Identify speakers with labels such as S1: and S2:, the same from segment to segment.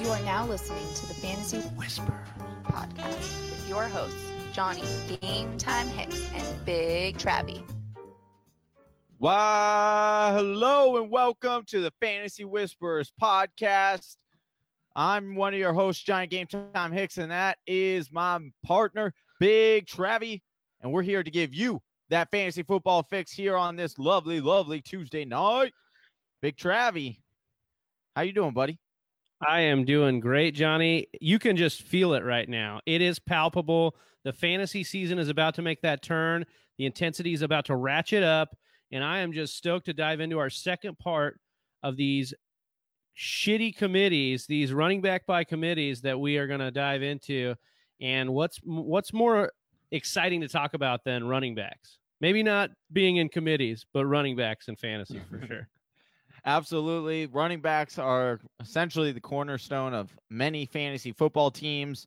S1: You are now listening to the Fantasy
S2: Whisper
S1: Podcast with your hosts, Johnny Game Time Hicks and Big Travie.
S2: Why, hello and welcome to the Fantasy Whispers podcast. I'm one of your hosts, Johnny Game Time Hicks, and that is my partner, Big Travie. And we're here to give you that fantasy football fix here on this lovely, lovely Tuesday night. Big Travie, how you doing, buddy?
S3: I am doing great, Johnny. You can just feel it right now. It is palpable. The fantasy season is about to make that turn. The intensity is about to ratchet up. And I am just stoked to dive into our second part of these shitty committees, these running back by committees that we are going to dive into. And what's what's more exciting to talk about than running backs? Maybe not being in committees, but running backs in fantasy for sure.
S2: Absolutely. Running backs are essentially the cornerstone of many fantasy football teams.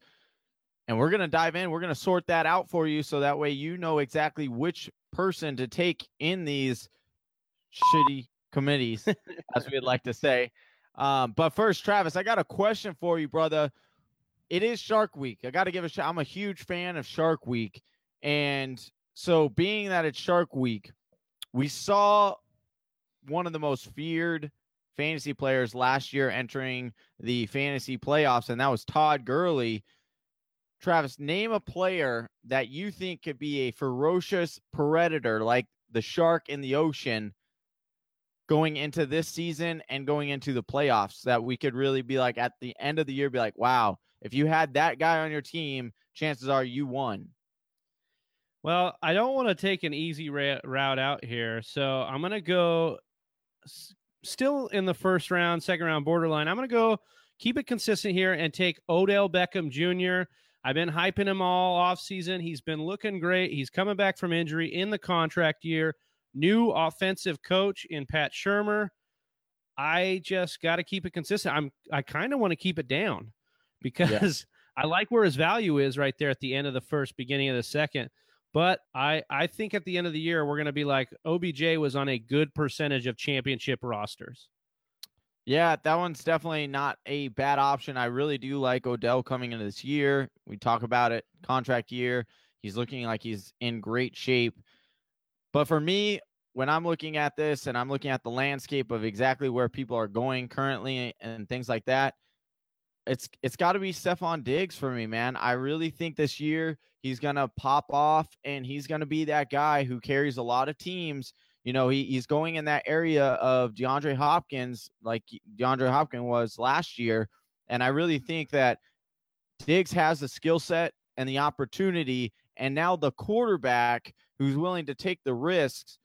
S2: And we're going to dive in. We're going to sort that out for you so that way you know exactly which person to take in these shitty committees, as we'd like to say. Um, but first, Travis, I got a question for you, brother. It is Shark Week. I got to give a shot. I'm a huge fan of Shark Week. And so, being that it's Shark Week, we saw one of the most feared fantasy players last year entering the fantasy playoffs, and that was Todd Gurley. Travis, name a player that you think could be a ferocious predator like the shark in the ocean going into this season and going into the playoffs that we could really be like at the end of the year, be like, wow, if you had that guy on your team, chances are you won.
S3: Well, I don't want to take an easy ra- route out here. So I'm going to go s- still in the first round, second round borderline. I'm going to go keep it consistent here and take Odell Beckham Jr. I've been hyping him all off season. He's been looking great. He's coming back from injury in the contract year. New offensive coach in Pat Shurmur. I just got to keep it consistent. I'm I kind of want to keep it down because yeah. I like where his value is right there at the end of the first, beginning of the second. But I I think at the end of the year we're going to be like OBJ was on a good percentage of championship rosters.
S2: Yeah, that one's definitely not a bad option. I really do like Odell coming into this year. We talk about it, contract year. He's looking like he's in great shape. But for me, when I'm looking at this and I'm looking at the landscape of exactly where people are going currently and things like that, it's it's got to be Stefon Diggs for me, man. I really think this year he's gonna pop off and he's gonna be that guy who carries a lot of teams you know, he, he's going in that area of DeAndre Hopkins, like DeAndre Hopkins was last year. And I really think that Diggs has the skill set and the opportunity, and now the quarterback who's willing to take the risks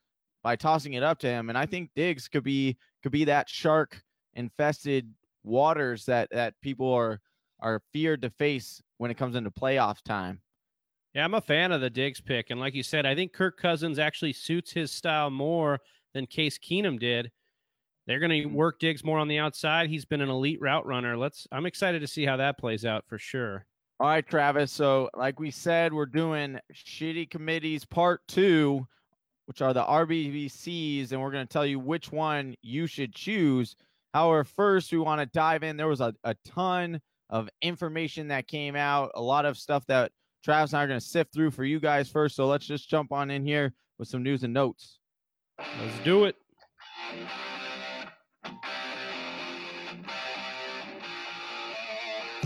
S2: by tossing it up to him. And I think Diggs could be could be that shark infested waters that that people are are feared to face when it comes into playoff time.
S3: Yeah, I'm a fan of the Diggs pick. And like you said, I think Kirk Cousins actually suits his style more than Case Keenum did. They're going to mm-hmm. work Diggs more on the outside. He's been an elite route runner. Let's I'm excited to see how that plays out for sure.
S2: All right, Travis. So, like we said, we're doing shitty committees part 2, which are the RBBCs and we're going to tell you which one you should choose. However, first we want to dive in. There was a, a ton of information that came out, a lot of stuff that Travis and I are going to sift through for you guys first. So let's just jump on in here with some news and notes.
S3: Let's do it.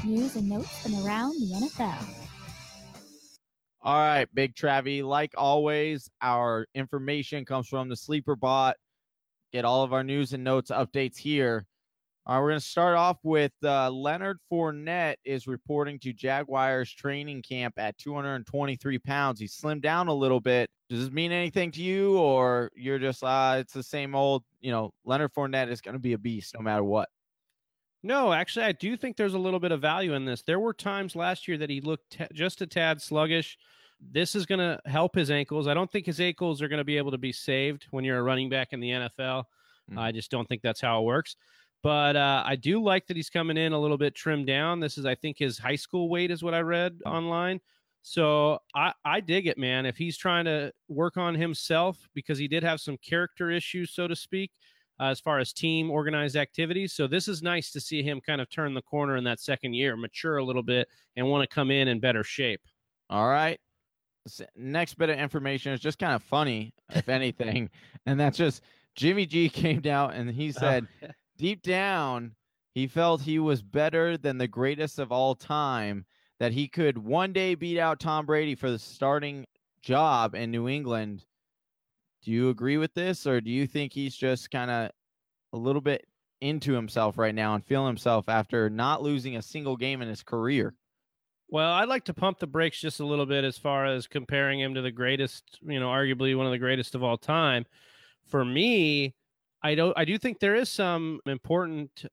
S1: News and notes from around the NFL.
S2: All right, Big Travie. Like always, our information comes from the Sleeper Bot. Get all of our news and notes updates here. Right, we're going to start off with uh, Leonard Fournette is reporting to Jaguars training camp at 223 pounds. He slimmed down a little bit. Does this mean anything to you, or you're just uh, it's the same old? You know, Leonard Fournette is going to be a beast no matter what.
S3: No, actually, I do think there's a little bit of value in this. There were times last year that he looked t- just a tad sluggish. This is going to help his ankles. I don't think his ankles are going to be able to be saved when you're a running back in the NFL. Mm-hmm. I just don't think that's how it works. But uh, I do like that he's coming in a little bit trimmed down. This is, I think, his high school weight is what I read online. So I, I dig it, man. If he's trying to work on himself because he did have some character issues, so to speak, uh, as far as team organized activities. So this is nice to see him kind of turn the corner in that second year, mature a little bit, and want to come in in better shape.
S2: All right. Next bit of information is just kind of funny, if anything, and that's just Jimmy G came down and he oh, said, oh, deep down, he felt he was better than the greatest of all time, that he could one day beat out Tom Brady for the starting job in New England. Do you agree with this, or do you think he's just kind of a little bit into himself right now and feeling himself after not losing a single game in his career?
S3: Well, I'd like to pump the brakes just a little bit as far as comparing him to the greatest, you know, arguably one of the greatest of all time. For me, I don't I do think there is some important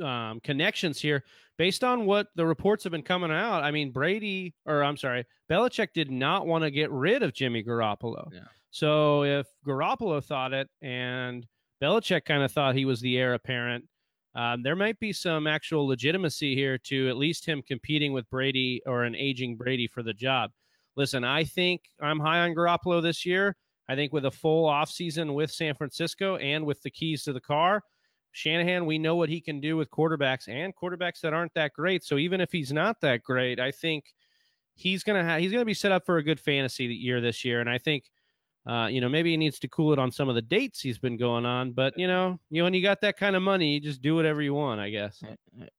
S3: um, connections here based on what the reports have been coming out. I mean, Brady, or I'm sorry, Belichick did not want to get rid of Jimmy Garoppolo. Yeah. So if Garoppolo thought it and Belichick kind of thought he was the heir apparent, um, there might be some actual legitimacy here to at least him competing with Brady or an aging Brady for the job. Listen, I think I'm high on Garoppolo this year. I think with a full offseason with San Francisco and with the keys to the car, Shanahan, we know what he can do with quarterbacks and quarterbacks that aren't that great. So even if he's not that great, I think he's gonna have he's gonna be set up for a good fantasy year this year. And I think uh, you know, maybe he needs to cool it on some of the dates he's been going on, but you know, you know, when you got that kind of money, you just do whatever you want, I guess.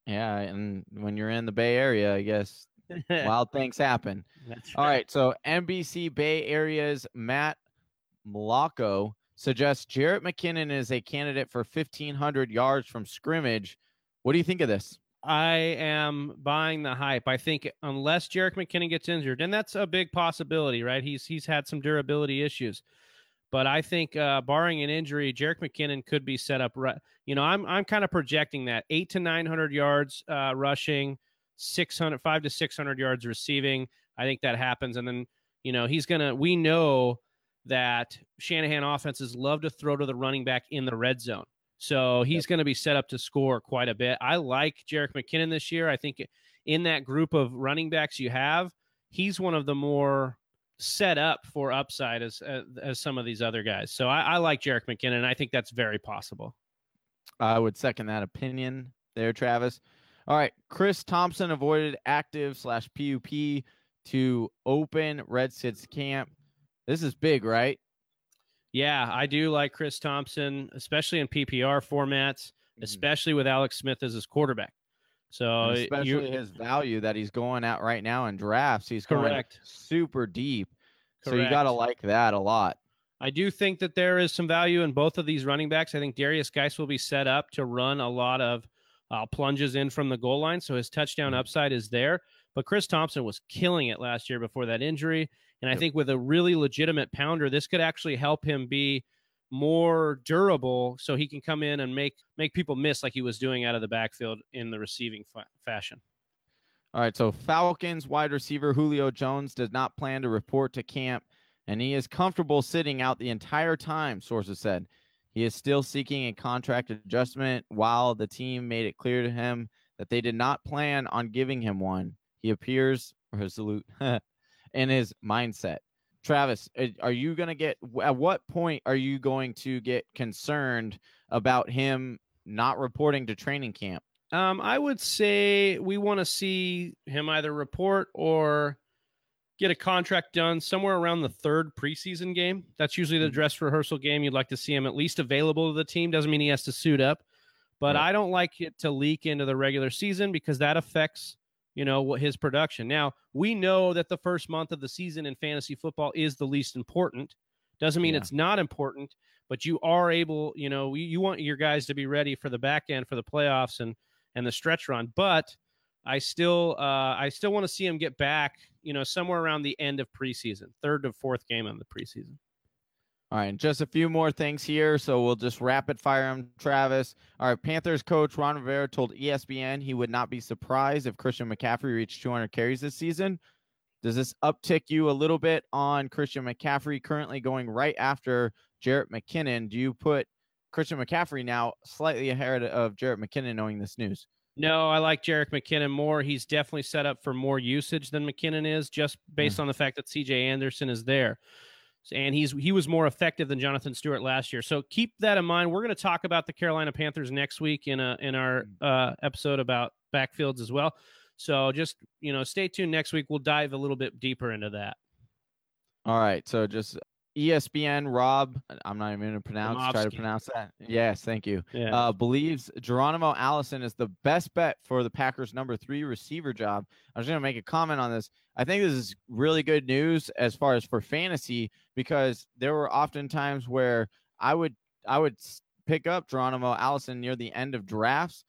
S2: Yeah, and when you're in the Bay Area, I guess wild things happen. That's All right. right, so NBC Bay Area's Matt Maiocco suggests Jerick McKinnon is a candidate for 1,500 yards from scrimmage. What do you think of this?
S3: I am buying the hype. I think unless Jerick McKinnon gets injured, and that's a big possibility, right? He's he's had some durability issues, but I think uh, barring an injury, Jerick McKinnon could be set up right. You know, I'm I'm kind of projecting that eight to nine hundred yards uh, rushing, 600 five to six hundred yards receiving. I think that happens, and then you know he's gonna. We know that Shanahan offenses love to throw to the running back in the red zone. So he's yep. going to be set up to score quite a bit. I like Jerick McKinnon this year. I think in that group of running backs you have, he's one of the more set up for upside as as, as some of these other guys. So I, I like Jerick McKinnon. I think that's very possible.
S2: I would second that opinion there, Travis. All right, Chris Thompson avoided active slash PUP to open Redskins' camp. This is big, right?
S3: Yeah, I do like Chris Thompson, especially in PPR formats, mm-hmm. especially with Alex Smith as his quarterback. So
S2: and especially you, his value that he's going at right now in drafts, he's correct. going super deep. Correct. So you got to like that a lot.
S3: I do think that there is some value in both of these running backs. I think Darius Guice will be set up to run a lot of uh, plunges in from the goal line, so his touchdown mm-hmm. upside is there. But Chris Thompson was killing it last year before that injury. And I think with a really legitimate pounder, this could actually help him be more durable so he can come in and make make people miss like he was doing out of the backfield in the receiving fa- fashion.
S2: All right, so Falcons wide receiver Julio Jones does not plan to report to camp and he is comfortable sitting out the entire time, sources said. He is still seeking a contract adjustment while the team made it clear to him that they did not plan on giving him one. He appears resolute in his mindset. Travis, uh, are you going to get at what point are you going to get concerned about him not reporting to training camp?
S3: Um, I would say we want to see him either report or get a contract done somewhere around the third preseason game. That's usually the mm-hmm. dress rehearsal game. You'd like to see him at least available to the team. Doesn't mean he has to suit up, but right. I don't like it to leak into the regular season because that affects you know what his production. Now we know that the first month of the season in fantasy football is the least important. Doesn't mean yeah. it's not important, but you are able, you know, you, you want your guys to be ready for the back end for the playoffs and and the stretch run. But I still uh, I still want to see him get back, you know, somewhere around the end of preseason, third to fourth game of the preseason.
S2: All right, just a few more things here, so we'll just rapid fire them, Travis. All right, Panthers coach Ron Rivera told ESPN he would not be surprised if Christian McCaffrey reached 200 carries this season. Does this uptick you a little bit on Christian McCaffrey currently going right after Jerick McKinnon? Do you put Christian McCaffrey now slightly ahead of Jerick McKinnon knowing this news?
S3: No, I like Jerick McKinnon more. He's definitely set up for more usage than McKinnon is, just based mm. on the fact that CJ Anderson is there. And he's he was more effective than Jonathan Stewart last year. So keep that in mind. We're going to talk about the Carolina Panthers next week in a in our uh, episode about backfields as well. So just you know, stay tuned next week. We'll dive a little bit deeper into that.
S2: All right. So just ESPN Rob, I'm not even going to pronounce. Try to pronounce that. Yes, thank you. Yeah. Uh, believes Geronimo Allison is the best bet for the Packers' number three receiver job. I was going to make a comment on this. I think this is really good news as far as for fantasy because there were often times where I would I would pick up Geronimo Allison near the end of drafts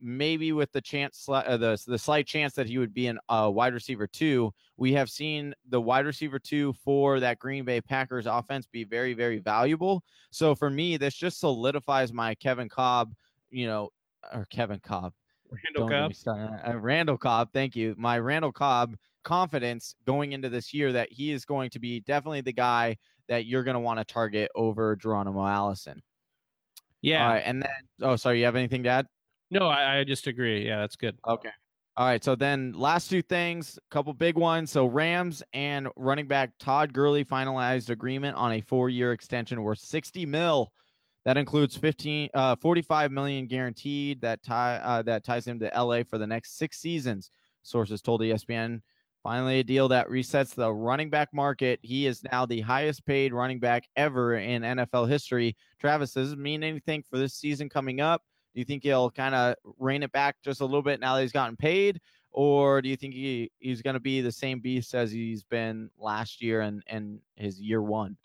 S2: maybe with the chance, uh, the the slight chance that he would be an uh, wide receiver two. We have seen the wide receiver two for that Green Bay Packers offense be very, very valuable. So for me, this just solidifies my Kevin Cobb, you know, or Kevin Cobb,
S3: Randall Cobb,
S2: uh, Randall Cobb. Thank you, my Randall Cobb confidence going into this year that he is going to be definitely the guy that you're going to want to target over Geronimo Allison.
S3: Yeah.
S2: and then, oh, sorry, you have anything to add?
S3: No, I, I just agree. Yeah, that's good.
S2: Okay. All right. So then last two things, a couple big ones. So Rams and running back Todd Gurley finalized agreement on a four-year extension worth 60 mil. That includes 15, uh, 45 million guaranteed that tie uh, that ties him to LA for the next six seasons. Sources told ESPN. Finally, a deal that resets the running back market. He is now the highest paid running back ever in NFL history. Travis, does it mean anything for this season coming up? Do you think he'll kind of rein it back just a little bit now that he's gotten paid? Or do you think he, he's going to be the same beast as he's been last year and, and his year one?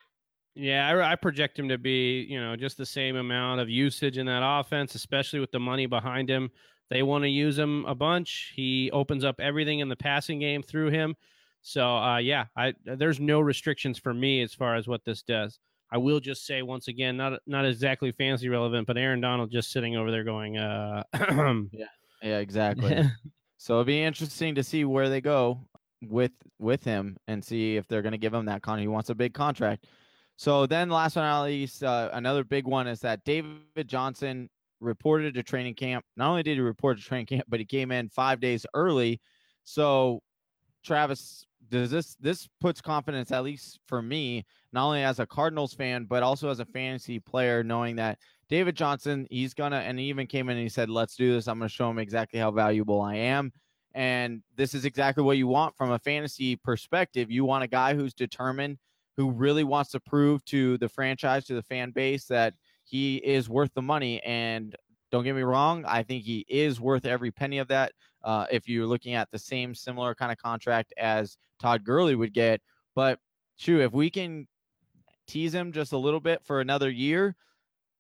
S3: Yeah, I, I, project him to be, you know, just the same amount of usage in that offense, especially with the money behind him. They want to use him a bunch. He opens up everything in the passing game through him. So, uh, yeah, I there's no restrictions for me as far as what this does. I will just say once again, not not exactly fantasy relevant, but Aaron Donald just sitting over there going, uh,
S2: yeah, yeah, exactly. so it'll be interesting to see where they go with with him and see if they're going to give him that contract. He wants a big contract. So then, last but not least, uh, another big one is that David Johnson reported to training camp. Not only did he report to training camp, but he came in five days early. So, Travis, does this this puts confidence at least for me not only as a cardinals fan but also as a fantasy player knowing that david johnson he's gonna and he even came in and he said let's do this i'm gonna show him exactly how valuable i am and this is exactly what you want from a fantasy perspective you want a guy who's determined who really wants to prove to the franchise to the fan base that he is worth the money and don't get me wrong i think he is worth every penny of that uh, if you're looking at the same similar kind of contract as Todd Gurley would get. But shoot, if we can tease him just a little bit for another year,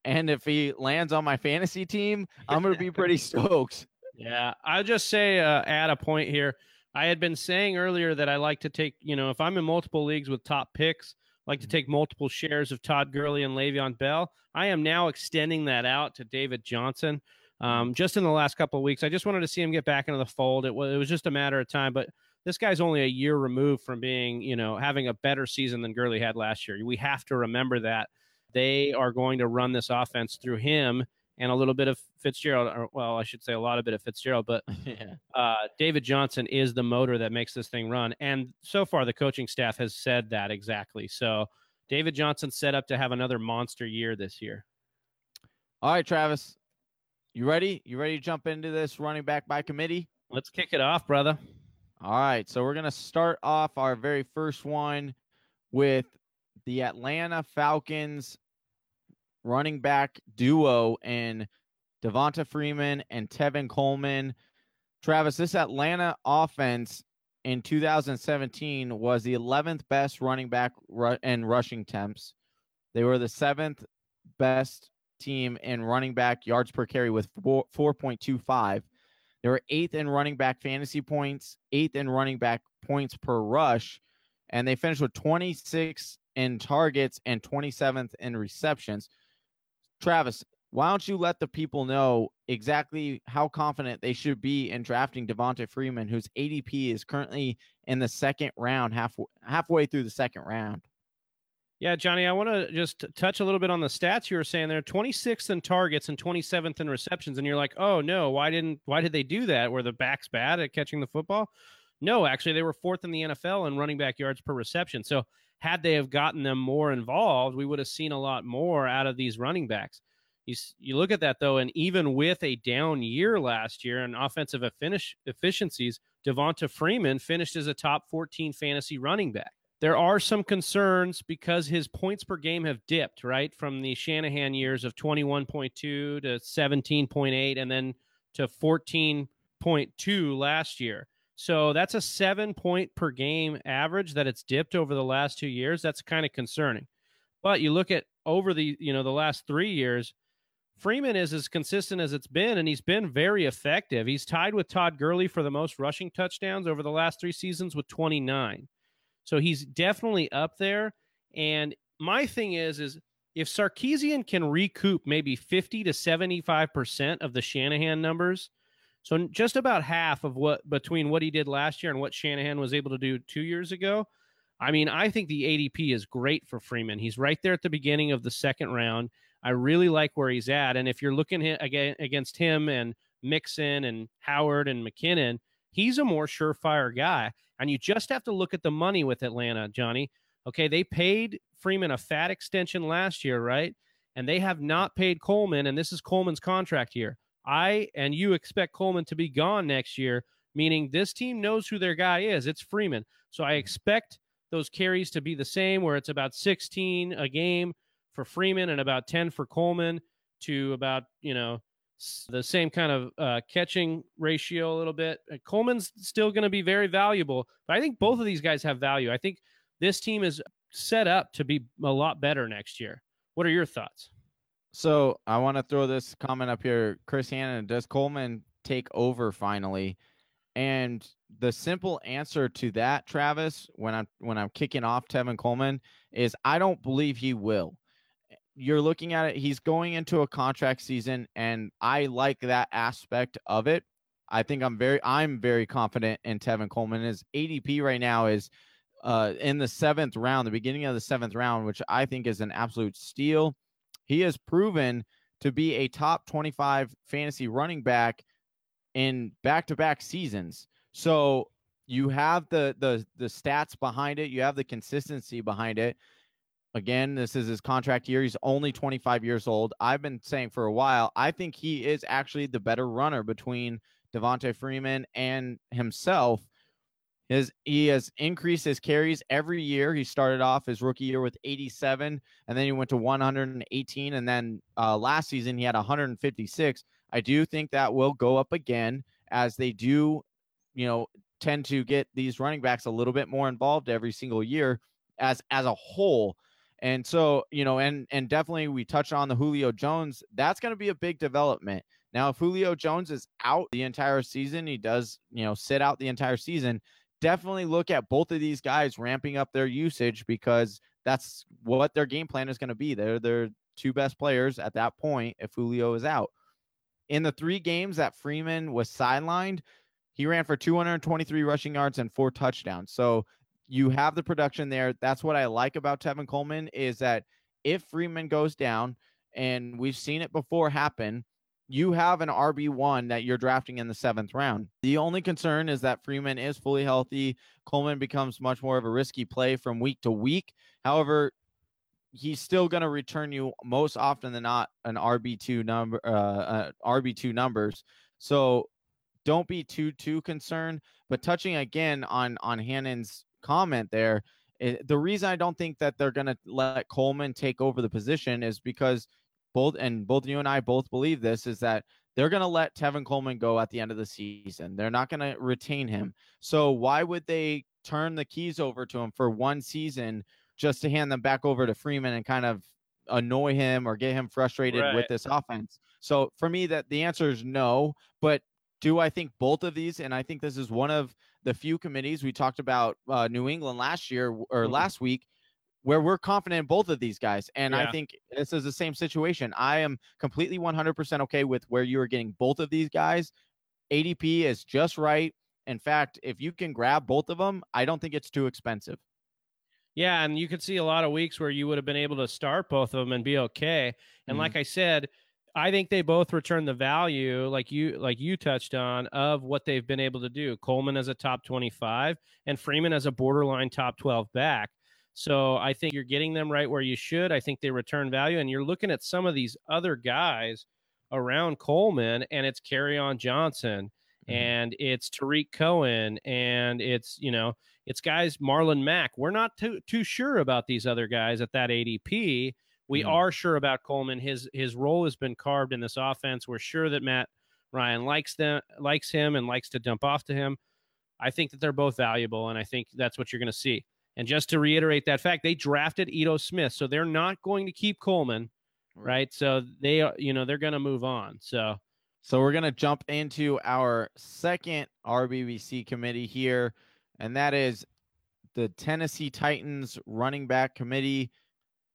S2: and if he lands on my fantasy team, I'm going to be pretty stoked.
S3: Yeah, I'll just say, uh, add a point here. I had been saying earlier that I like to take, you know, if I'm in multiple leagues with top picks, I like to mm-hmm. take multiple shares of Todd Gurley and Le'Veon Bell. I am now extending that out to David Johnson. Um, just in the last couple of weeks, I just wanted to see him get back into the fold. It was it was just a matter of time, but this guy's only a year removed from being, you know, having a better season than Gurley had last year. We have to remember that they are going to run this offense through him and a little bit of Fitzgerald, or well, I should say a lot of bit of Fitzgerald, but yeah. uh, David Johnson is the motor that makes this thing run. And so far, the coaching staff has said that exactly. So David Johnson set up to have another monster year this year.
S2: All right, Travis. You ready? You ready to jump into this running back by committee?
S3: Let's kick it off, brother.
S2: All right. So we're going to start off our very first one with the Atlanta Falcons running back duo in Devonta Freeman and Tevin Coleman. Travis, this Atlanta offense in 2017 was the 11th best running back ru- and rushing temps. They were the seventh best team in running back yards per carry with 4, 4.25. They were eighth in running back fantasy points, eighth in running back points per rush, and they finished with 26 in targets and 27th in receptions. Travis, why don't you let the people know exactly how confident they should be in drafting Devonta Freeman, whose ADP is currently in the second round, half halfway through the second round?
S3: Yeah, Johnny, I want to just touch a little bit on the stats you were saying there. 26th in targets and 27th in receptions, and you're like, oh no, why didn't why did they do that? Were the backs bad at catching the football? No, actually, they were fourth in the NFL in running back yards per reception. So had they have gotten them more involved, we would have seen a lot more out of these running backs. You, you look at that though, and even with a down year last year and offensive finish efficiencies, Devonta Freeman finished as a top 14 fantasy running back. There are some concerns because his points per game have dipped, right? From the Shanahan years of 21.2 to 17.8 and then to 14.2 last year. So that's a seven point per game average that it's dipped over the last two years. That's kind of concerning. But you look at over the you know the last three years, Freeman is as consistent as it's been, and he's been very effective. He's tied with Todd Gurley for the most rushing touchdowns over the last three seasons with 29. So he's definitely up there. And my thing is, is if Sarkisian can recoup maybe 50 to 75% of the Shanahan numbers, so just about half of what between what he did last year and what Shanahan was able to do two years ago. I mean, I think the ADP is great for Freeman. He's right there at the beginning of the second round. I really like where he's at. And if you're looking against him and Mixon and Howard and McKinnon, he's a more surefire guy. And you just have to look at the money with Atlanta, Johnny. Okay, they paid Freeman a fat extension last year, right? And they have not paid Coleman, and this is Coleman's contract year. I and you expect Coleman to be gone next year, meaning this team knows who their guy is. It's Freeman. So I expect those carries to be the same, where it's about 16 a game for Freeman and about 10 for Coleman to about, you know, the same kind of uh, catching ratio a little bit. Uh, Coleman's still going to be very valuable, but I think both of these guys have value. I think this team is set up to be a lot better next year. What are your thoughts?
S2: So I want to throw this comment up here. Chris Hannon, does Coleman take over finally? And the simple answer to that, Travis, when I'm when I'm kicking off Tevin Coleman, is I don't believe he will you're looking at it, he's going into a contract season, and I like that aspect of it. I think I'm very I'm very confident in Tevin Coleman. His ADP right now is uh, in the seventh round, the beginning of the seventh round, which I think is an absolute steal. He has proven to be a top 25 fantasy running back in back-to-back seasons. So you have the the the stats behind it, you have the consistency behind it. Again, this is his contract year. He's only 25 years old. I've been saying for a while, I think he is actually the better runner between Devonta Freeman and himself. His he has increased his carries every year. He started off his rookie year with 87, and then he went to 118, and then uh, last season he had 156. I do think that will go up again as they do, you know, tend to get these running backs a little bit more involved every single year as as a whole. And so, you know, and and definitely we touched on the Julio Jones. That's going to be a big development. Now, if Julio Jones is out the entire season, he does, you know, sit out the entire season. Definitely look at both of these guys ramping up their usage because that's what their game plan is going to be. They're their two best players at that point if Julio is out. In the three games that Freeman was sidelined, he ran for 223 rushing yards and four touchdowns. So you have the production there. That's what I like about Tevin Coleman is that if Freeman goes down, and we've seen it before happen, you have an RB1 that you're drafting in the seventh round. The only concern is that Freeman is fully healthy. Coleman becomes much more of a risky play from week to week. However, he's still going to return you most often than not an RB2 number, uh, uh, RB2 numbers. So don't be too too concerned. But touching again on on Hannon's comment there. It, eh, the reason I don't think that they're going to let Coleman take over the position is because both and both you and I both believe this is that they're going to let Tevin Coleman go at the end of the season. They're not going to retain him. So why would they turn the keys over to him for one season just to hand them back over to Freeman and kind of annoy him or get him frustrated right. with this offense? So for me that the answer is no, but do I think both of these and I think this is one of the few committees we talked about uh, New England last year or mm-hmm. last week where we're confident in both of these guys. And yeah. I think this is the same situation. I am completely 100% okay with where you are getting both of these guys. ADP is just right. In fact, if you can grab both of them, I don't think it's too expensive.
S3: Yeah, and you could see a lot of weeks where you would have been able to start both of them and be okay. And mm-hmm. like I said, I think they both return the value, like you like you touched on, of what they've been able to do. Coleman as a top 25 and Freeman as a borderline top 12 back. So I think you're getting them right where you should. I think they return value. And you're looking at some of these other guys around Coleman, and it's on Johnson mm-hmm. and it's Tarik Cohen and it's, you know, it's guys Marlon Mack. We're not too too sure about these other guys at that ADP. We mm-hmm. are sure about Coleman. His his role has been carved in this offense. We're sure that Matt Ryan likes them likes him and likes to dump off to him. I think that they're both valuable, and I think that's what you're going to see. And just to reiterate that fact, they drafted Ito Smith, so they're not going to keep Coleman, right? So they, you know, they're going to move on. So,
S2: so we're going to jump into our second RBBC committee here, and that is the Tennessee Titans running back committee.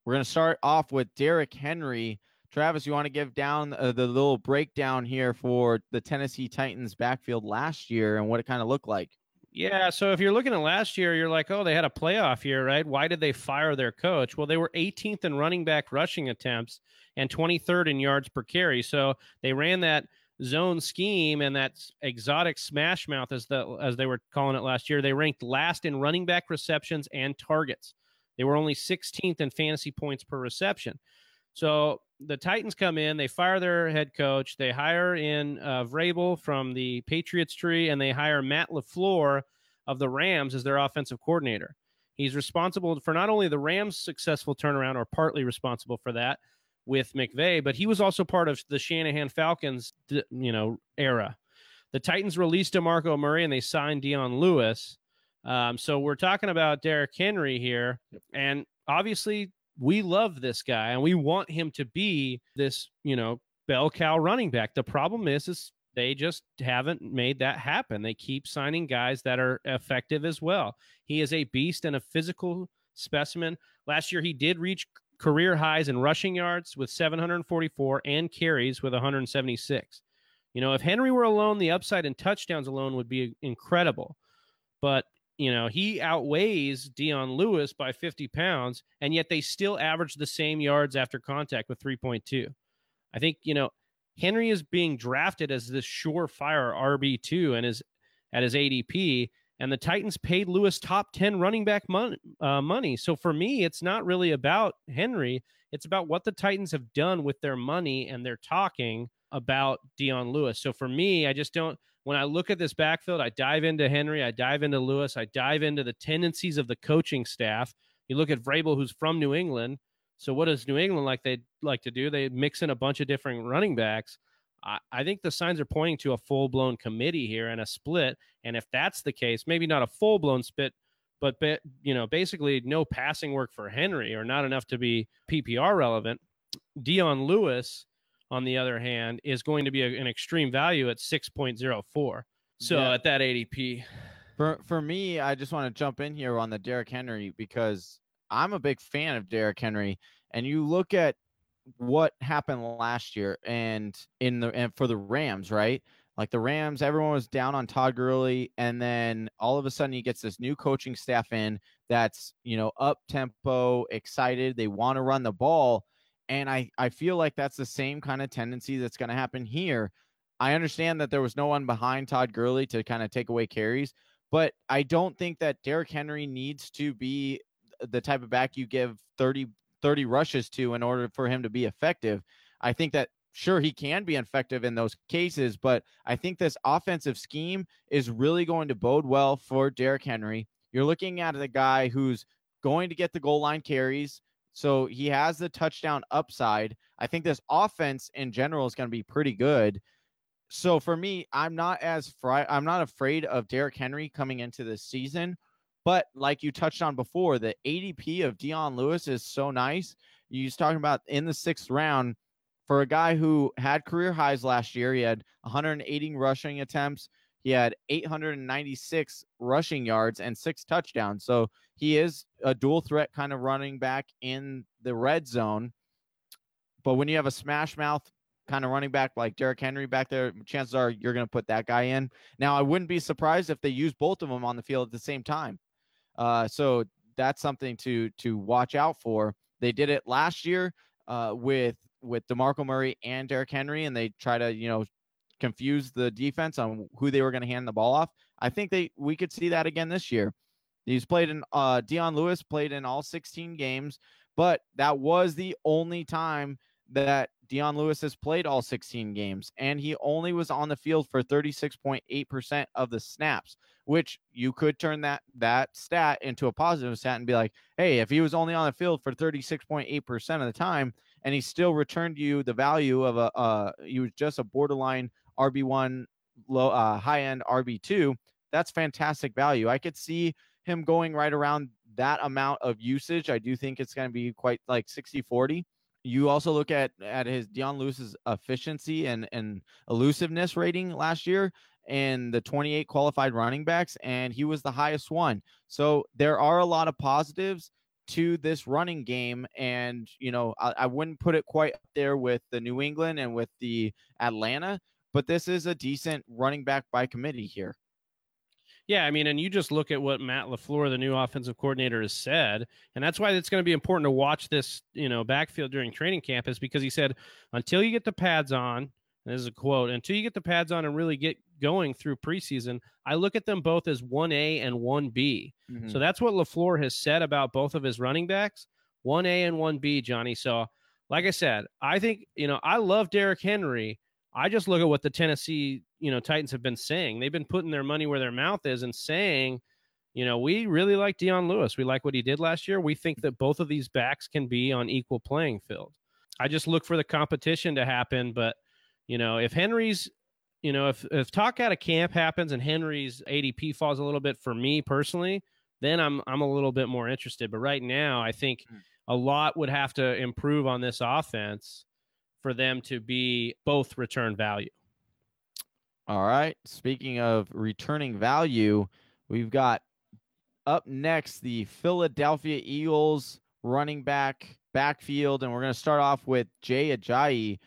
S2: We're going to start off with Derrick Henry. Travis, you want to give down uh, the little breakdown here for the Tennessee Titans backfield last year and what it kind of looked like?
S3: Yeah. So if you're looking at last year, you're like, oh, they had a playoff year, right? Why did they fire their coach? Well, they were 18th in running back rushing attempts and 23rd in yards per carry. So they ran that zone scheme and that exotic smash mouth, as the as they were calling it last year. They ranked last in running back receptions and targets. They were only 16th in fantasy points per reception. So the Titans come in, they fire their head coach, they hire in uh, Vrabel from the Patriots tree, and they hire Matt LaFleur of the Rams as their offensive coordinator. He's responsible for not only the Rams' successful turnaround, or partly responsible for that with McVay, but he was also part of the Shanahan Falcons, you know, era. The Titans released DeMarco Murray and they signed Dion Lewis. Um, so we're talking about Derrick Henry here, and obviously we love this guy and we want him to be this, you know, bell cow running back. The problem is, is they just haven't made that happen. They keep signing guys that are effective as well. He is a beast and a physical specimen. Last year, he did reach career highs in rushing yards with 744 and carries with 176. You know, if Henry were alone, the upside in touchdowns alone would be incredible. But you know, he outweighs Dion Lewis by 50 pounds, and yet they still average the same yards after contact with 3.2. I think, you know, Henry is being drafted as this surefire RB2 and is at his ADP, and the Titans paid Lewis top 10 running back mon- uh, money. So for me, it's not really about Henry. It's about what the Titans have done with their money and they're talking about Dion Lewis. So for me, I just don't when I look at this backfield, I dive into Henry, I dive into Lewis, I dive into the tendencies of the coaching staff. You look at Vrabel, who's from New England. So what does New England like they like to do? They mix in a bunch of different running backs. I, I think the signs are pointing to a full blown committee here and a split. And if that's the case, maybe not a full blown split, but be, you know, basically no passing work for Henry or not enough to be PPR relevant. Dion Lewis on the other hand, is going to be a, an extreme value at 6.04. So yeah. at that ADP.
S2: For for me, I just want to jump in here on the Derrick Henry because I'm a big fan of Derrick Henry. And you look at what happened last year and in the and for the Rams, right? Like the Rams, everyone was down on Todd Gurley, and then all of a sudden he gets this new coaching staff in that's you know up tempo, excited. They want to run the ball, and I, I feel like that's the same kind of tendency that's going to happen here. I understand that there was no one behind Todd Gurley to kind of take away carries, but I don't think that Derrick Henry needs to be the type of back you give 30, 30 rushes to in order for him to be effective. I think that sure he can be effective in those cases, but I think this offensive scheme is really going to bode well for Derrick Henry. You're looking at a guy who's going to get the goal line carries. So he has the touchdown upside. I think this offense in general is going to be pretty good. So for me, I'm not as fri- I'm not afraid of Derrick Henry coming into this season. But like you touched on before, the ADP of Dion Lewis is so nice. You was talking about in the sixth round for a guy who had career highs last year. He had 180 rushing attempts. He had 896 rushing yards and six touchdowns. So he is a dual threat kind of running back in the red zone. But when you have a smash mouth kind of running back like Derrick Henry back there, chances are you're going to put that guy in. Now, I wouldn't be surprised if they use both of them on the field at the same time. Uh, so that's something to to watch out for. They did it last year uh, with with Demarco Murray and Derrick Henry, and they try to you know confuse the defense on who they were going to hand the ball off. I think they we could see that again this year. He's played in uh Dion Lewis played in all 16 games, but that was the only time that Dion Lewis has played all 16 games, and he only was on the field for 36.8% of the snaps, which you could turn that that stat into a positive stat and be like, hey, if he was only on the field for 36.8% of the time, and he still returned you the value of a uh, he was just a borderline RB1 low uh, high end RB2, that's fantastic value. I could see him going right around that amount of usage. I do think it's going to be quite like 60 40 you also look at at his Dion Lewis's efficiency and and elusiveness rating last year and the 28 qualified running backs and he was the highest one. So there are a lot of positives to this running game and you know I, I wouldn't put it quite up there with the New England and with the Atlanta, but this is a decent running back by committee here.
S3: Yeah, I mean, and you just look at what Matt LaFleur, the new offensive coordinator, has said, and that's why it's going to be important to watch this, you know, backfield during training camp, is because he said until you get the pads on, this is a quote, until you get the pads on and really get going through preseason, I look at them both as one A and one B. Mm-hmm. So that's what LaFleur has said about both of his running backs, one A and one B, Johnny. So, like I said, I think you know I love Derrick Henry. I just look at what the Tennessee you know Titans have been saying. They've been putting their money where their mouth is and saying, you know, we really like Dion Lewis. We like what he did last year. We think that both of these backs can be on equal playing field. I just look for the competition to happen, but you know, if Henry's you know, if if talk out of camp happens and Henry's ADP falls a little bit for me personally, then I'm I'm a little bit more interested. But right now, I think hmm. a lot would have to improve on this offense for them to be both return value.
S2: All right. Speaking of returning value, we've got up next the Philadelphia Eagles running back backfield, and we're going to start off with Jay Ajayi.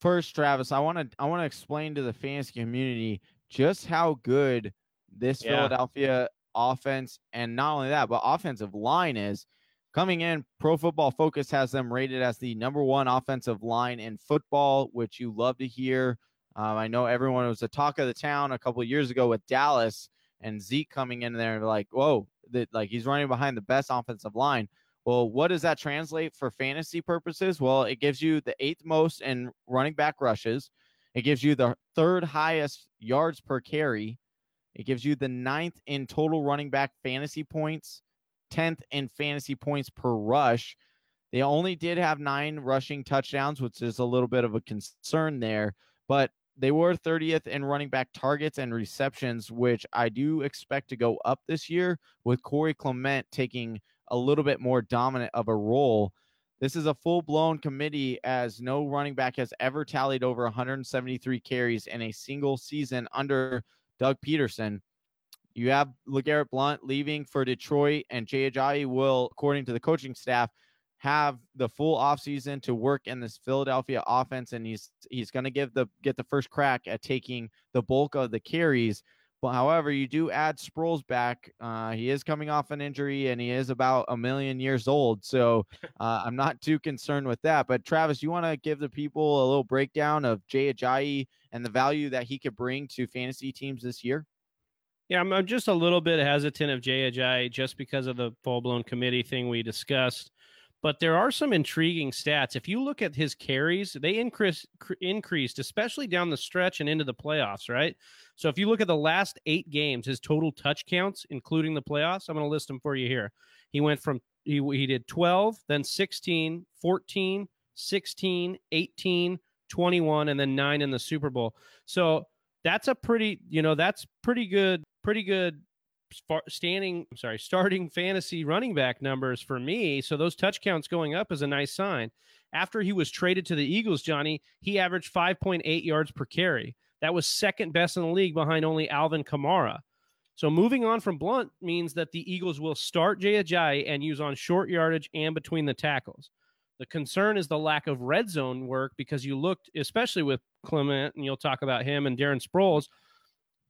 S2: First, Travis, I want to I want to explain to the fantasy community just how good this yeah. Philadelphia offense and not only that, but offensive line is. Coming in, Pro Football Focus has them rated as the number one offensive line in football, which you love to hear. Um, I know everyone was the talk of the town a couple years ago with Dallas and Zeke coming in there like, whoa, that like he's running behind the best offensive line. Well, what does that translate for fantasy purposes? Well, it gives you the eighth most in running back rushes. It gives you the third highest yards per carry. It gives you the ninth in total running back fantasy points, 10th in fantasy points per rush. They only did have nine rushing touchdowns, which is a little bit of a concern there. But they were 30th in running back targets and receptions, which I do expect to go up this year with Corey Clement taking a little bit more dominant of a role. This is a full blown committee as no running back has ever tallied over 173 carries in a single season under Doug Pederson. You have LeGarrette Blunt leaving for Detroit, and Jay Ajayi will, according to the coaching staff, have the full offseason to work in this Philadelphia offense and he's he's going to give the get the first crack at taking the bulk of the carries. But however, you do add Sproles back. Uh, he is coming off an injury and he is about a million years old. So uh, I'm not too concerned with that. But Travis, you want to give the people a little breakdown of Jay Ajayi and the value that he could bring to fantasy teams this year?
S3: Yeah, I'm, I'm just a little bit hesitant of Ajayi just because of the full blown committee thing we discussed but there are some intriguing stats. If you look at his carries, they increased increased, especially down the stretch and into the playoffs, right? So if you look at the last eight games, his total touch counts, including the playoffs, I'm going to list them for you here. He went from he, he did 12, then 16, 14, 16, 18, 21, and then nine in the Super Bowl. So that's a pretty, you know, that's pretty good, pretty good standing, I'm sorry, starting fantasy running back numbers for me. So those touch counts going up is a nice sign. After he was traded to the Eagles, Johnny, he averaged 5.8 yards per carry. That was second best in the league behind only Alvin Kamara. So moving on from Blunt means that the Eagles will start Jay Ajayi and use on short yardage and between the tackles. The concern is the lack of red zone work because you looked, especially with Clement, and you'll talk about him and Darren Sproles –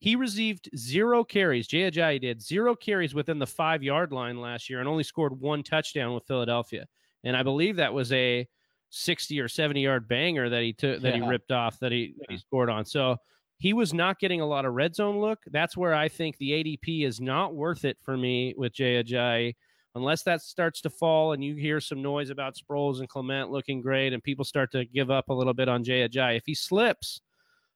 S3: he received zero carries. Jay Ajayi did zero carries within the five yard line last year and only scored one touchdown with Philadelphia. And I believe that was a 60 or 70 yard banger that he took that yeah. he ripped off that he that he scored on. So he was not getting a lot of red zone look. That's where I think the ADP is not worth it for me with Jay Ajayi. Unless that starts to fall and you hear some noise about Sproles and Clement looking great and people start to give up a little bit on Jay Ajayi. If he slips,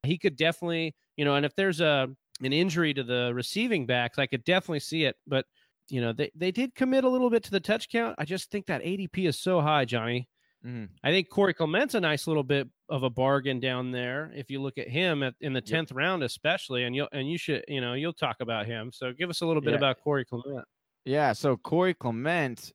S3: he could definitely, you know, and if there's a an injury to the receiving backs, I could definitely see it. But, you know, they, they did commit a little bit to the touch count. I just think that ADP is so high, Johnny. Mm-hmm. I think Corey Clement's a nice little bit of a bargain down there. If you look at him at, in the tenth yep. round, especially, and you and you should, you know, you'll talk about him. So give us a little bit yeah. about Corey Clement.
S2: Yeah. So Corey Clement,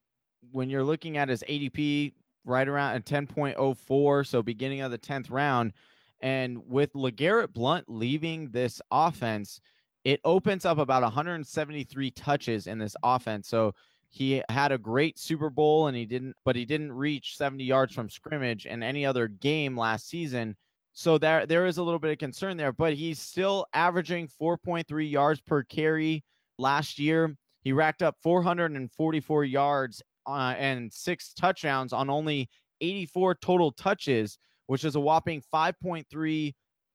S2: when you're looking at his ADP right around a 10.04, so beginning of the tenth round, and with LeGarrette Blount leaving this offense, it opens up about 173 touches in this offense. So he had a great Super Bowl and he didn't, but he didn't reach 70 yards from scrimmage in any other game last season. So there, there is a little bit of concern there, but he's still averaging 4.3 yards per carry last year. He racked up 444 yards uh, and six touchdowns on only 84 total touches, which is a whopping 5.3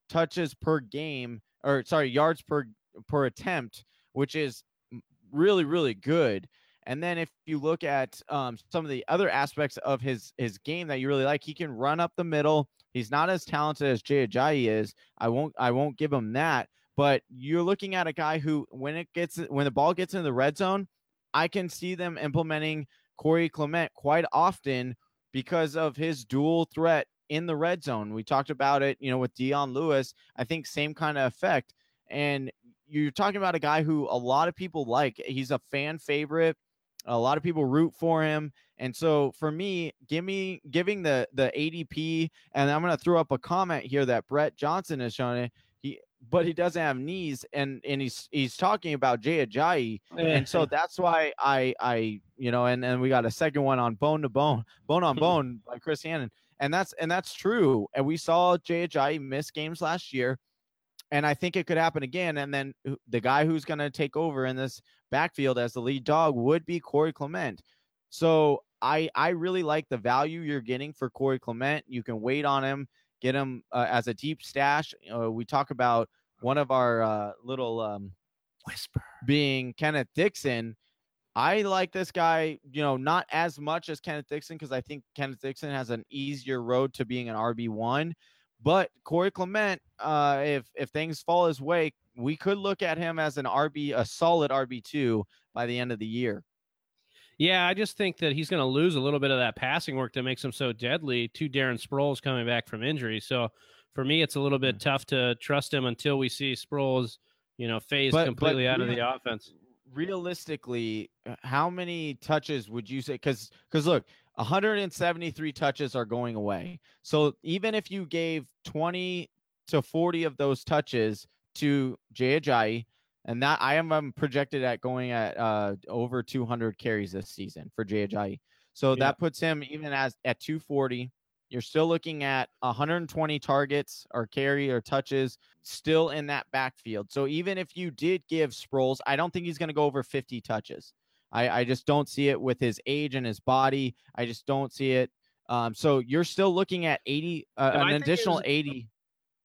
S2: touches per game, or sorry, yards per per attempt, which is really really good. And then if you look at um, some of the other aspects of his his game that you really like, he can run up the middle. He's not as talented as Jay Ajayi is. I won't I won't give him that. But you're looking at a guy who, when it gets when the ball gets in the red zone, I can see them implementing Corey Clement quite often because of his dual threat in the red zone. We talked about it, you know, with Dion Lewis. I think same kind of effect. And you're talking about a guy who a lot of people like. He's a fan favorite. A lot of people root for him. And so for me, give me giving the the ADP, and I'm gonna throw up a comment here that Brett Johnson has shown it. He but he doesn't have knees, and and he's he's talking about Jay Ajayi, and so that's why I I you know, and and we got a second one on Bone to Bone, Bone on hmm. Bone by Chris Hannon, and that's and that's true. And we saw Jay Ajayi miss games last year, and I think it could happen again. And then the guy who's going to take over in this backfield as the lead dog would be Corey Clement. So I I really like the value you're getting for Corey Clement. You can wait on him, get him uh, as a deep stash. Uh, we talk about one of our uh, little um,
S3: whisper
S2: being Kenneth Dixon. I like this guy, you know, not as much as Kenneth Dixon because I think Kenneth Dixon has an easier road to being an RB one. But Corey Clement, uh, if if things fall his way, we could look at him as an RB, a solid RB two by the end of the year.
S3: Yeah, I just think that he's going to lose a little bit of that passing work that makes him so deadly to Darren Sproles coming back from injury. So for me, it's a little bit tough to trust him until we see Sproles, you know, phase but, completely but out of the offense.
S2: Realistically, uh, how many touches would you say? Because because look, 173 touches are going away. So even if you gave 20 to 40 of those touches to Jay Ajayi, and that I am um, projected at going at uh, over 200 carries this season for Jay Ajayi. So yeah. that puts him even as at 240. You're still looking at 120 targets or carry or touches still in that backfield. So even if you did give Sproles, I don't think he's going to go over 50 touches. I, I just don't see it with his age and his body. I just don't see it. Um, so you're still looking at 80, uh, an additional 80.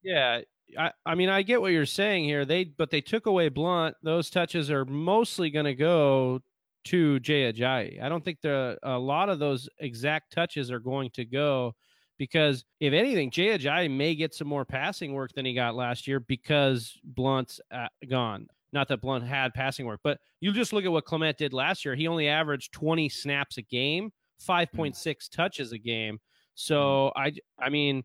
S3: Yeah. I, I mean, I get what you're saying here. They, but they took away Blount. Those touches are mostly going to go to Jay Ajayi. I don't think the a lot of those exact touches are going to go because if anything, Jay Ajayi may get some more passing work than he got last year because Blount's uh, gone. Not that Blount had passing work, but you just look at what Clement did last year. He only averaged 20 snaps a game, 5.6 mm. touches a game. So mm. I, I mean,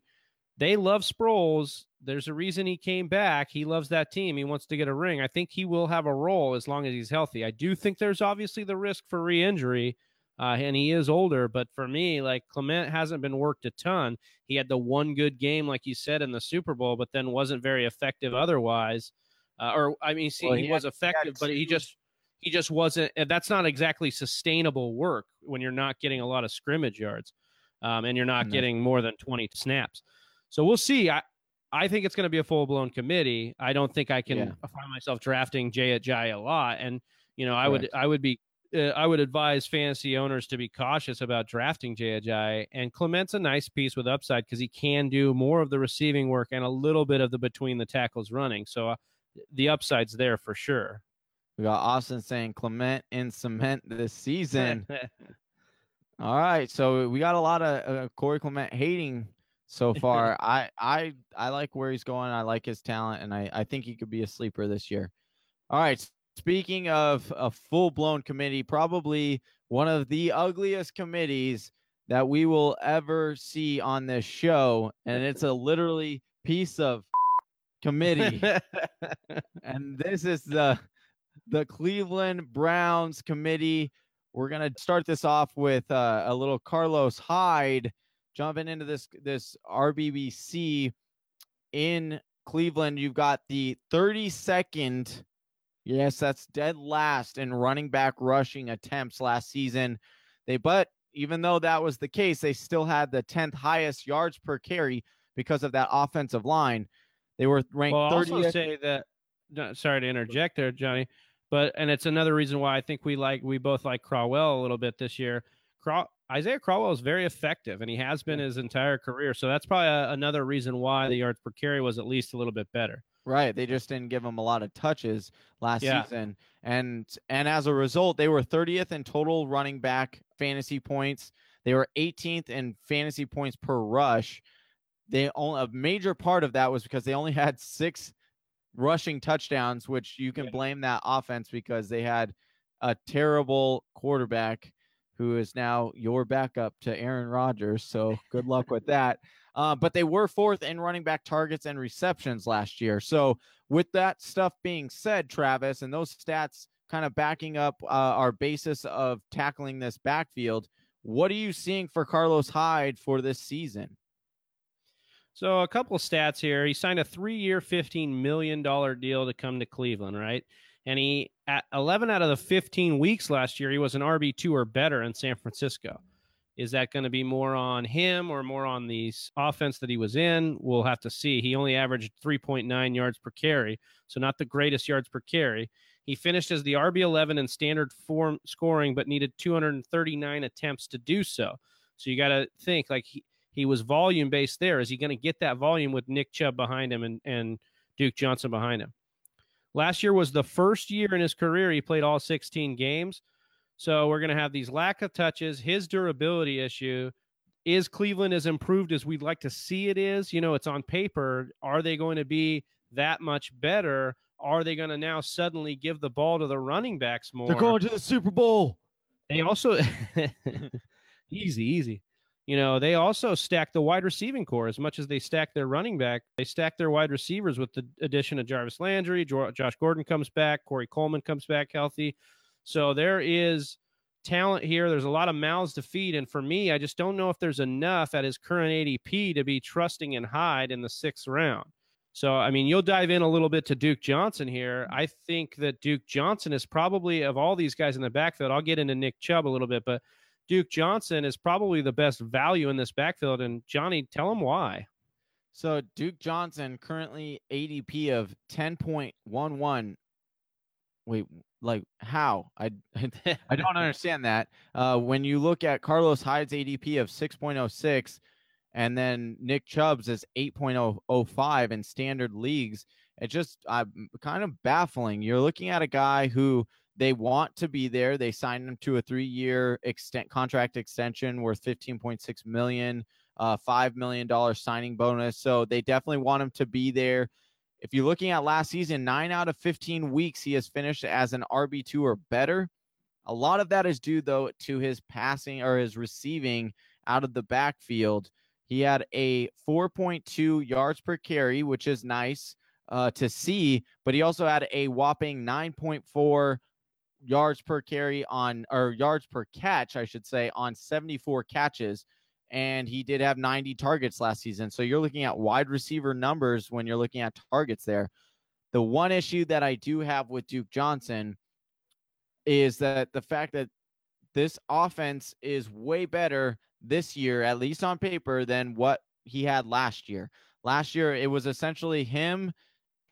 S3: they love Sproles. There's a reason he came back. He loves that team. He wants to get a ring. I think he will have a role as long as he's healthy. I do think there's obviously the risk for re-injury, uh, and he is older. But for me, like Clement hasn't been worked a ton. He had the one good game, like you said, in the Super Bowl, but then wasn't very effective otherwise. Uh, or I mean, see, well, he, he, was had, effective, he but he just he just wasn't. That's not exactly sustainable work when you're not getting a lot of scrimmage yards, um, and you're not no. getting more than 20 snaps. So we'll see. I I think it's going to be a full blown committee. I don't think I can yeah. find myself drafting Jay Ajayi a lot, and you know, I Correct. would I would be uh, I would advise fantasy owners to be cautious about drafting Ajayi. And Clement's a nice piece with upside because he can do more of the receiving work and a little bit of the between the tackles running. So uh, the upside's there for sure.
S2: We got Austin saying Clement in cement this season. All right, so we got a lot of uh, Corey Clement hating so far. I I I like where he's going. I like his talent, and I I think he could be a sleeper this year. All right, speaking of a full blown committee, probably one of the ugliest committees that we will ever see on this show, and it's a literally piece of committee. and this is the the Cleveland Browns committee. We're gonna start this off with uh, a little Carlos Hyde jumping into this this RBBC in Cleveland. You've got the 32nd, yes, that's dead last in running back rushing attempts last season. They but even though that was the case, they still had the 10th highest yards per carry because of that offensive line. They were ranked
S3: well,
S2: 30th.
S3: also say that. No, sorry to interject there, Johnny. But and it's another reason why I think we like we both like Crowell a little bit this year. Crow, Isaiah Crowell is very effective, and he has been his entire career. So that's probably a, another reason why the yards per carry was at least a little bit better.
S2: Right. They just didn't give him a lot of touches last
S3: Yeah.
S2: season. And and as a result, they were 30th in total running back fantasy points. They were 18th in fantasy points per rush. They only a major part of that was because they only had six rushing touchdowns, which you can
S3: Yeah.
S2: blame that offense because they had a terrible quarterback who is now your backup to Aaron Rodgers. So good luck with that. Uh, but they were fourth in running back targets and receptions last year. So with that stuff being said, Travis, and those stats kind of backing up uh, our basis of tackling this backfield, what are you seeing for Carlos Hyde for this season?
S3: So a couple of stats here. He signed a three-year, fifteen million dollar deal to come to Cleveland, right? And he at eleven out of the fifteen weeks last year, he was an RB two or better in San Francisco. Is that going to be more on him or more on the offense that he was in? We'll have to see. He only averaged 3.9 yards per carry, so not the greatest yards per carry. He finished as the RB11 in standard form scoring, but needed 239 attempts to do so. So you got to think like he, he was volume based there. Is he going to get that volume with Nick Chubb behind him and, and Duke Johnson behind him? Last year was the first year in his career he played all 16 games. So we're going to have these lack of touches, his durability issue. Is Cleveland as improved as we'd like to see it is? You know, it's on paper. Are they going to be that much better? Are they going to now suddenly give the ball to the running backs more?
S2: They're going to the Super Bowl.
S3: They also easy, easy. You know, they also stack the wide receiving corps as much as they stack their running back. They stack their wide receivers with the addition of Jarvis Landry. Josh Gordon comes back. Corey Coleman comes back healthy. So there is talent here. There's a lot of mouths to feed. And for me, I just don't know if there's enough at his current ADP to be trusting in Hyde in the sixth round. So, I mean, you'll dive in a little bit to Duke Johnson here. I think that Duke Johnson is probably, of all these guys in the backfield, I'll get into Nick Chubb a little bit, but Duke Johnson is probably the best value in this backfield. And Johnny, tell him why.
S2: So Duke Johnson currently ADP of 10.11. Wait, like how? I I don't understand that. Uh, when you look at Carlos Hyde's ADP of 6.06 and then Nick Chubb's is 8.005 in standard leagues, it just uh, kind of baffling. You're looking at a guy who they want to be there. They signed him to a three-year extent contract extension worth 15.6 million, uh, five million dollar signing bonus. So they definitely want him to be there. If you're looking at last season, nine out of 15 weeks he has finished as an RB2 or better. A lot of that is due, though, to his passing or his receiving out of the backfield. He had a 4.2 yards per carry, which is nice uh, to see, but he also had a whopping 9.4 yards per carry on, or yards per catch, I should say, on 74 catches and he did have 90 targets last season. So you're looking at wide receiver numbers when you're looking at targets there. The one issue that I do have with Duke Johnson is that the fact that this offense is way better this year, at least on paper, than what he had last year. Last year, it was essentially him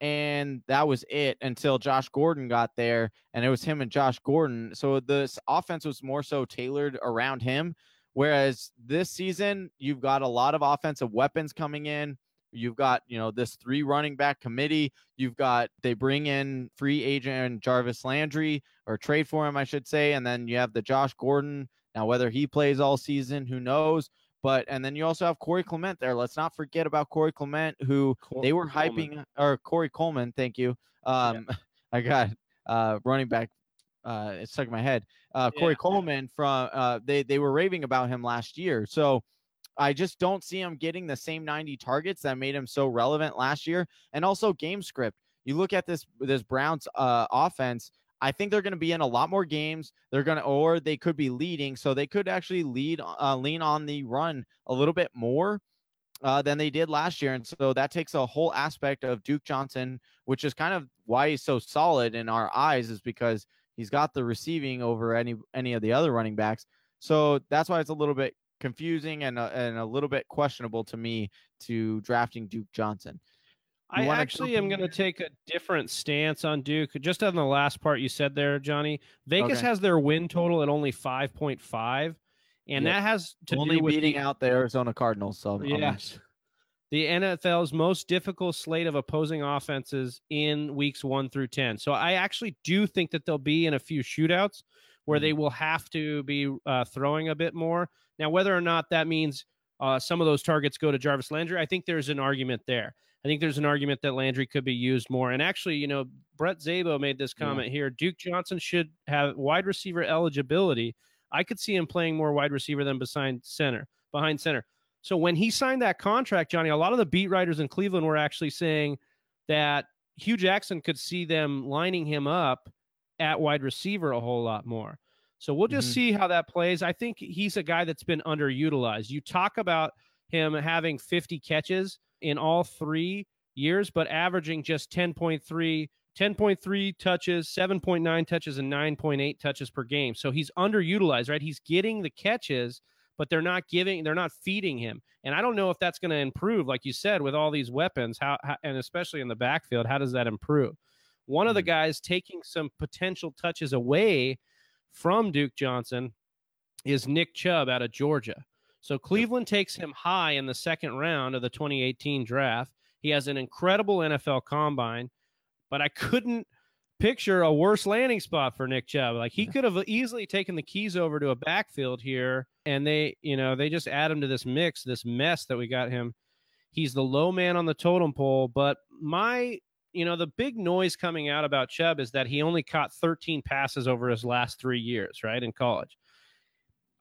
S2: and that was it until Josh Gordon got there, and it was him and Josh Gordon. So this offense was more so tailored around him. Whereas this season, you've got a lot of offensive weapons coming in. You've got, you know, this three running back committee. You've got, they bring in free agent Jarvis Landry or trade for him, I should say. And then you have the Josh Gordon. Now, whether he plays all season, who knows? But, and then you also have Corey Clement there. Let's not forget about Corey Clement, who Cor- they were hyping, Coleman. or Corey Coleman. Thank you. Um, yeah. I got uh, running back uh, it stuck in my head. Uh, Corey yeah. Coleman from uh, they they were raving about him last year. So I just don't see him getting the same 90 targets that made him so relevant last year. And also game script. You look at this this Browns uh, offense. I think they're going to be in a lot more games. They're going to, or they could be leading, so they could actually lead, uh, lean on the run a little bit more uh, than they did last year, and so that takes a whole aspect of Duke Johnson, which is kind of why he's so solid in our eyes, is because he's got the receiving over any any of the other running backs. So that's why it's a little bit confusing and a, and a little bit questionable to me to drafting Duke Johnson.
S3: You I actually am going to take a different stance on Duke. Just on the last part you said there, Johnny. Vegas okay. has their win total at only 5.5 and yep. that has to
S2: only
S3: do with
S2: beating the, out the Arizona Cardinals. So
S3: yes, the NFL's most difficult slate of opposing offenses in weeks one through ten. So I actually do think that they'll be in a few shootouts where they mm-hmm. will have to be uh, throwing a bit more. Now, whether or not that means uh, some of those targets go to Jarvis Landry, I think there's an argument there. I think there's an argument that Landry could be used more. And actually, you know, Brett Zabo made this comment yeah. here. Duke Johnson should have wide receiver eligibility. I could see him playing more wide receiver than behind center. Behind center. So when he signed that contract, Johnny, a lot of the beat writers in Cleveland were actually saying that Hue Jackson could see them lining him up at wide receiver a whole lot more. So we'll just mm-hmm. see how that plays. I think he's a guy that's been underutilized. You talk about him having 50 catches in all three years, but averaging just 10.3, 10.3 touches, 7.9 touches, and 9.8 touches per game. So he's underutilized, right? He's getting the catches, but they're not giving, they're not feeding him. And I don't know if that's going to improve, like you said, with all these weapons, how, how, and especially in the backfield, how does that improve? One of the mm-hmm. guys taking some potential touches away from Duke Johnson is Nick Chubb out of Georgia. So Cleveland takes him high in the second round of the 2018 draft. He has an incredible NFL combine, but I couldn't picture a worse landing spot for Nick Chubb. Like he could have easily taken the keys over to a backfield here, and they, you know, they just add him to this mix, this mess that we got him. He's the low man on the totem pole, but my you know, the big noise coming out about Chubb is that he only caught 13 passes over his last three years, right, in college.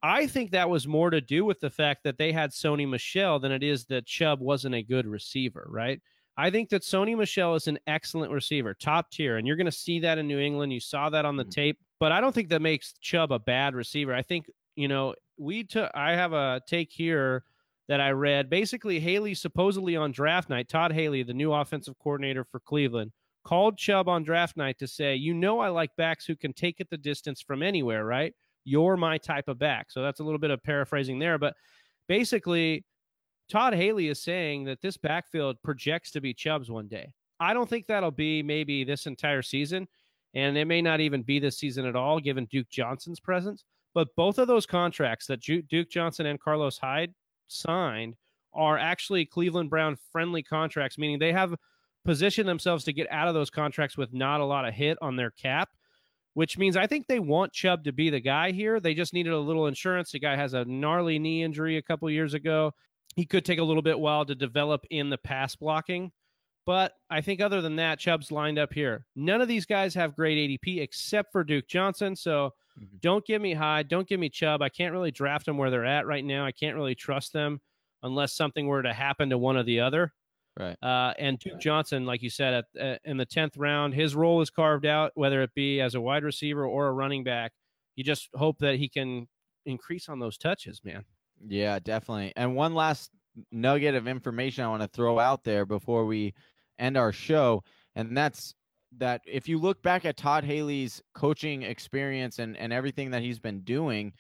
S3: I think that was more to do with the fact that they had Sony Michel than it is that Chubb wasn't a good receiver, right? I think that Sony Michel is an excellent receiver, top tier, and you're going to see that in New England. You saw that on the mm-hmm. tape, but I don't think that makes Chubb a bad receiver. I think, you know, we took, I have a take here that I read. Basically, Haley supposedly on draft night, Todd Haley, the new offensive coordinator for Cleveland, called Chubb on draft night to say, You know, I like backs who can take it the distance from anywhere, right? You're my type of back. So that's a little bit of paraphrasing there. But basically, Todd Haley is saying that this backfield projects to be Chubb's one day. I don't think that'll be maybe this entire season. And it may not even be this season at all, given Duke Johnson's presence. But both of those contracts that Duke Johnson and Carlos Hyde signed are actually Cleveland Brown friendly contracts, meaning they have positioned themselves to get out of those contracts with not a lot of hit on their cap, which means I think they want Chubb to be the guy here. They just needed a little insurance. The guy has a gnarly knee injury a couple years ago. He could take a little bit while to develop in the pass blocking. But I think other than that, Chubb's lined up here. None of these guys have great ADP except for Duke Johnson. So Mm-hmm. Don't give me Hyde. Don't give me Chubb. I can't really draft them where they're at right now. I can't really trust them unless something were to happen to one or the other.
S2: Right.
S3: Uh, and Duke Johnson, like you said, at, uh, in the tenth round, his role is carved out, whether it be as a wide receiver or a running back. You just hope that he can increase on those touches, man.
S2: Yeah, definitely. And one last nugget of information I want to throw out there before we end our show, and that's that if you look back at Todd Haley's coaching experience and, and everything that he's been doing,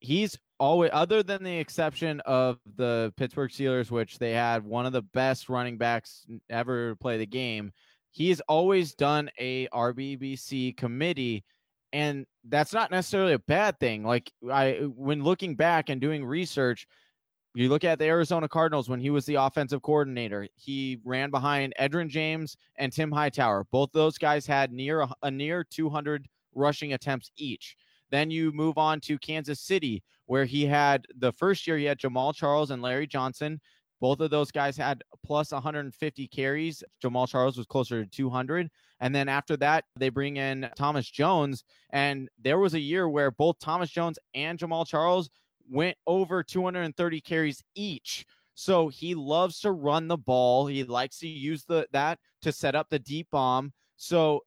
S2: he's always other than the exception of the Pittsburgh Steelers, which they had one of the best running backs ever play the game. He's always done a RBBC committee, and that's not necessarily a bad thing. Like I, when looking back and doing research, you look at the Arizona Cardinals when he was the offensive coordinator. He ran behind Edgerrin James and Tim Hightower. Both those guys had near a, a near 200 rushing attempts each. Then you move on to Kansas City, where he had the first year he had Jamaal Charles and Larry Johnson. Both of those guys had plus 150 carries. Jamaal Charles was closer to 200. And then after that, they bring in Thomas Jones. And there was a year where both Thomas Jones and Jamaal Charles went over 230 carries each. So he loves to run the ball. He likes to use the that to set up the deep bomb. So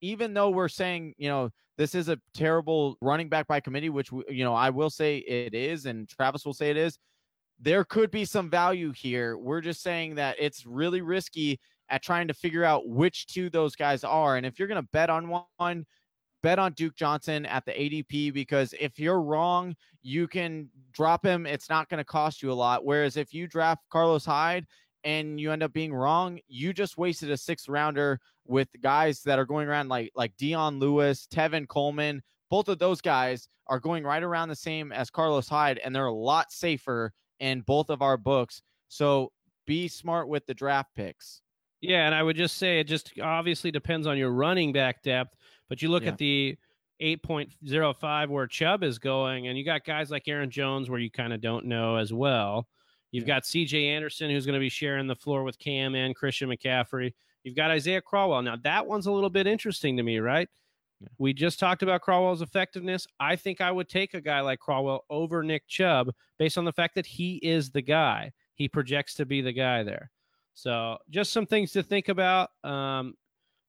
S2: even though we're saying, you know, this is a terrible running back by committee, which you know I will say it is, and Travis will say it is. There could be some value here. We're just saying that it's really risky at trying to figure out which two those guys are. And if you're going to bet on one, bet on Duke Johnson at the ADP because if you're wrong, you can drop him. It's not going to cost you a lot. Whereas if you draft Carlos Hyde and you end up being wrong, you just wasted a sixth rounder with guys that are going around like like Dion Lewis, Tevin Coleman. Both of those guys are going right around the same as Carlos Hyde, and they're a lot safer in both of our books. So be smart with the draft picks.
S3: Yeah, and I would just say it just obviously depends on your running back depth, but you look yeah. at the 8.05 where Chubb is going, and you got guys like Aaron Jones where you kind of don't know as well. You've yeah. got CJ Anderson who's going to be sharing the floor with Cam and Christian McCaffrey. You've got Isaiah Crowell. Now, that one's a little bit interesting to me, right? Yeah. We just talked about Crowell's effectiveness. I think I would take a guy like Crowell over Nick Chubb based on the fact that he is the guy. He projects to be the guy there. So, just some things to think about. Um,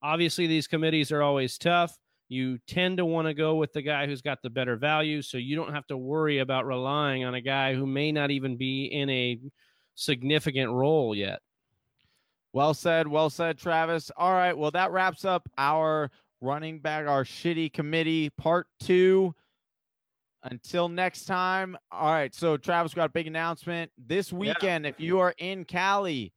S3: obviously, these committees are always tough. You tend to want to go with the guy who's got the better value, so you don't have to worry about relying on a guy who may not even be in a significant role yet.
S2: Well said. Well said, Travis. All right. Well, that wraps up our running back, our shitty committee part two. Until next time. All right. So, Travis got a big announcement this weekend. Yeah. If you are in Cali,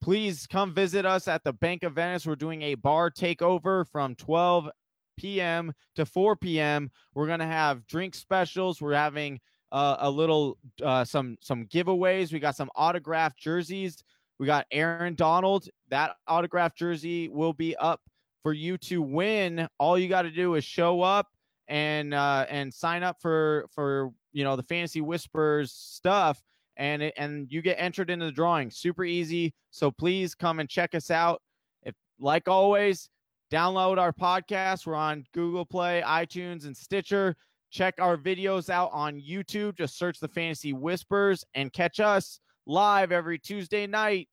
S2: please come visit us at the Bank of Venice. We're doing a bar takeover from 12 p.m. to 4 p.m. We're going to have drink specials. We're having uh, a little, uh, some, some giveaways. We got some autographed jerseys we got Aaron Donald. That autograph jersey will be up for you to win. All you got to do is show up and uh, and sign up for for you know the fantasy whispers stuff and it, and you get entered into the drawing. Super easy. So please come and check us out. If like always download our podcast. We're on google play itunes and stitcher. Check our videos out on youtube. Just search the fantasy whispers and catch us live every Tuesday night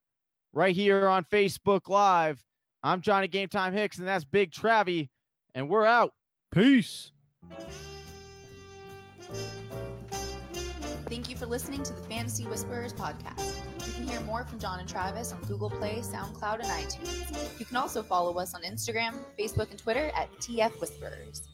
S2: right here on Facebook Live. I'm Johnny Game Time Hicks, and that's Big Travie, and we're out.
S3: Peace.
S1: Thank you for listening to the Fantasy Whisperers podcast. You can hear more from John and Travis on Google Play, SoundCloud, and iTunes. You can also follow us on Instagram, Facebook, and Twitter at TF Whisperers.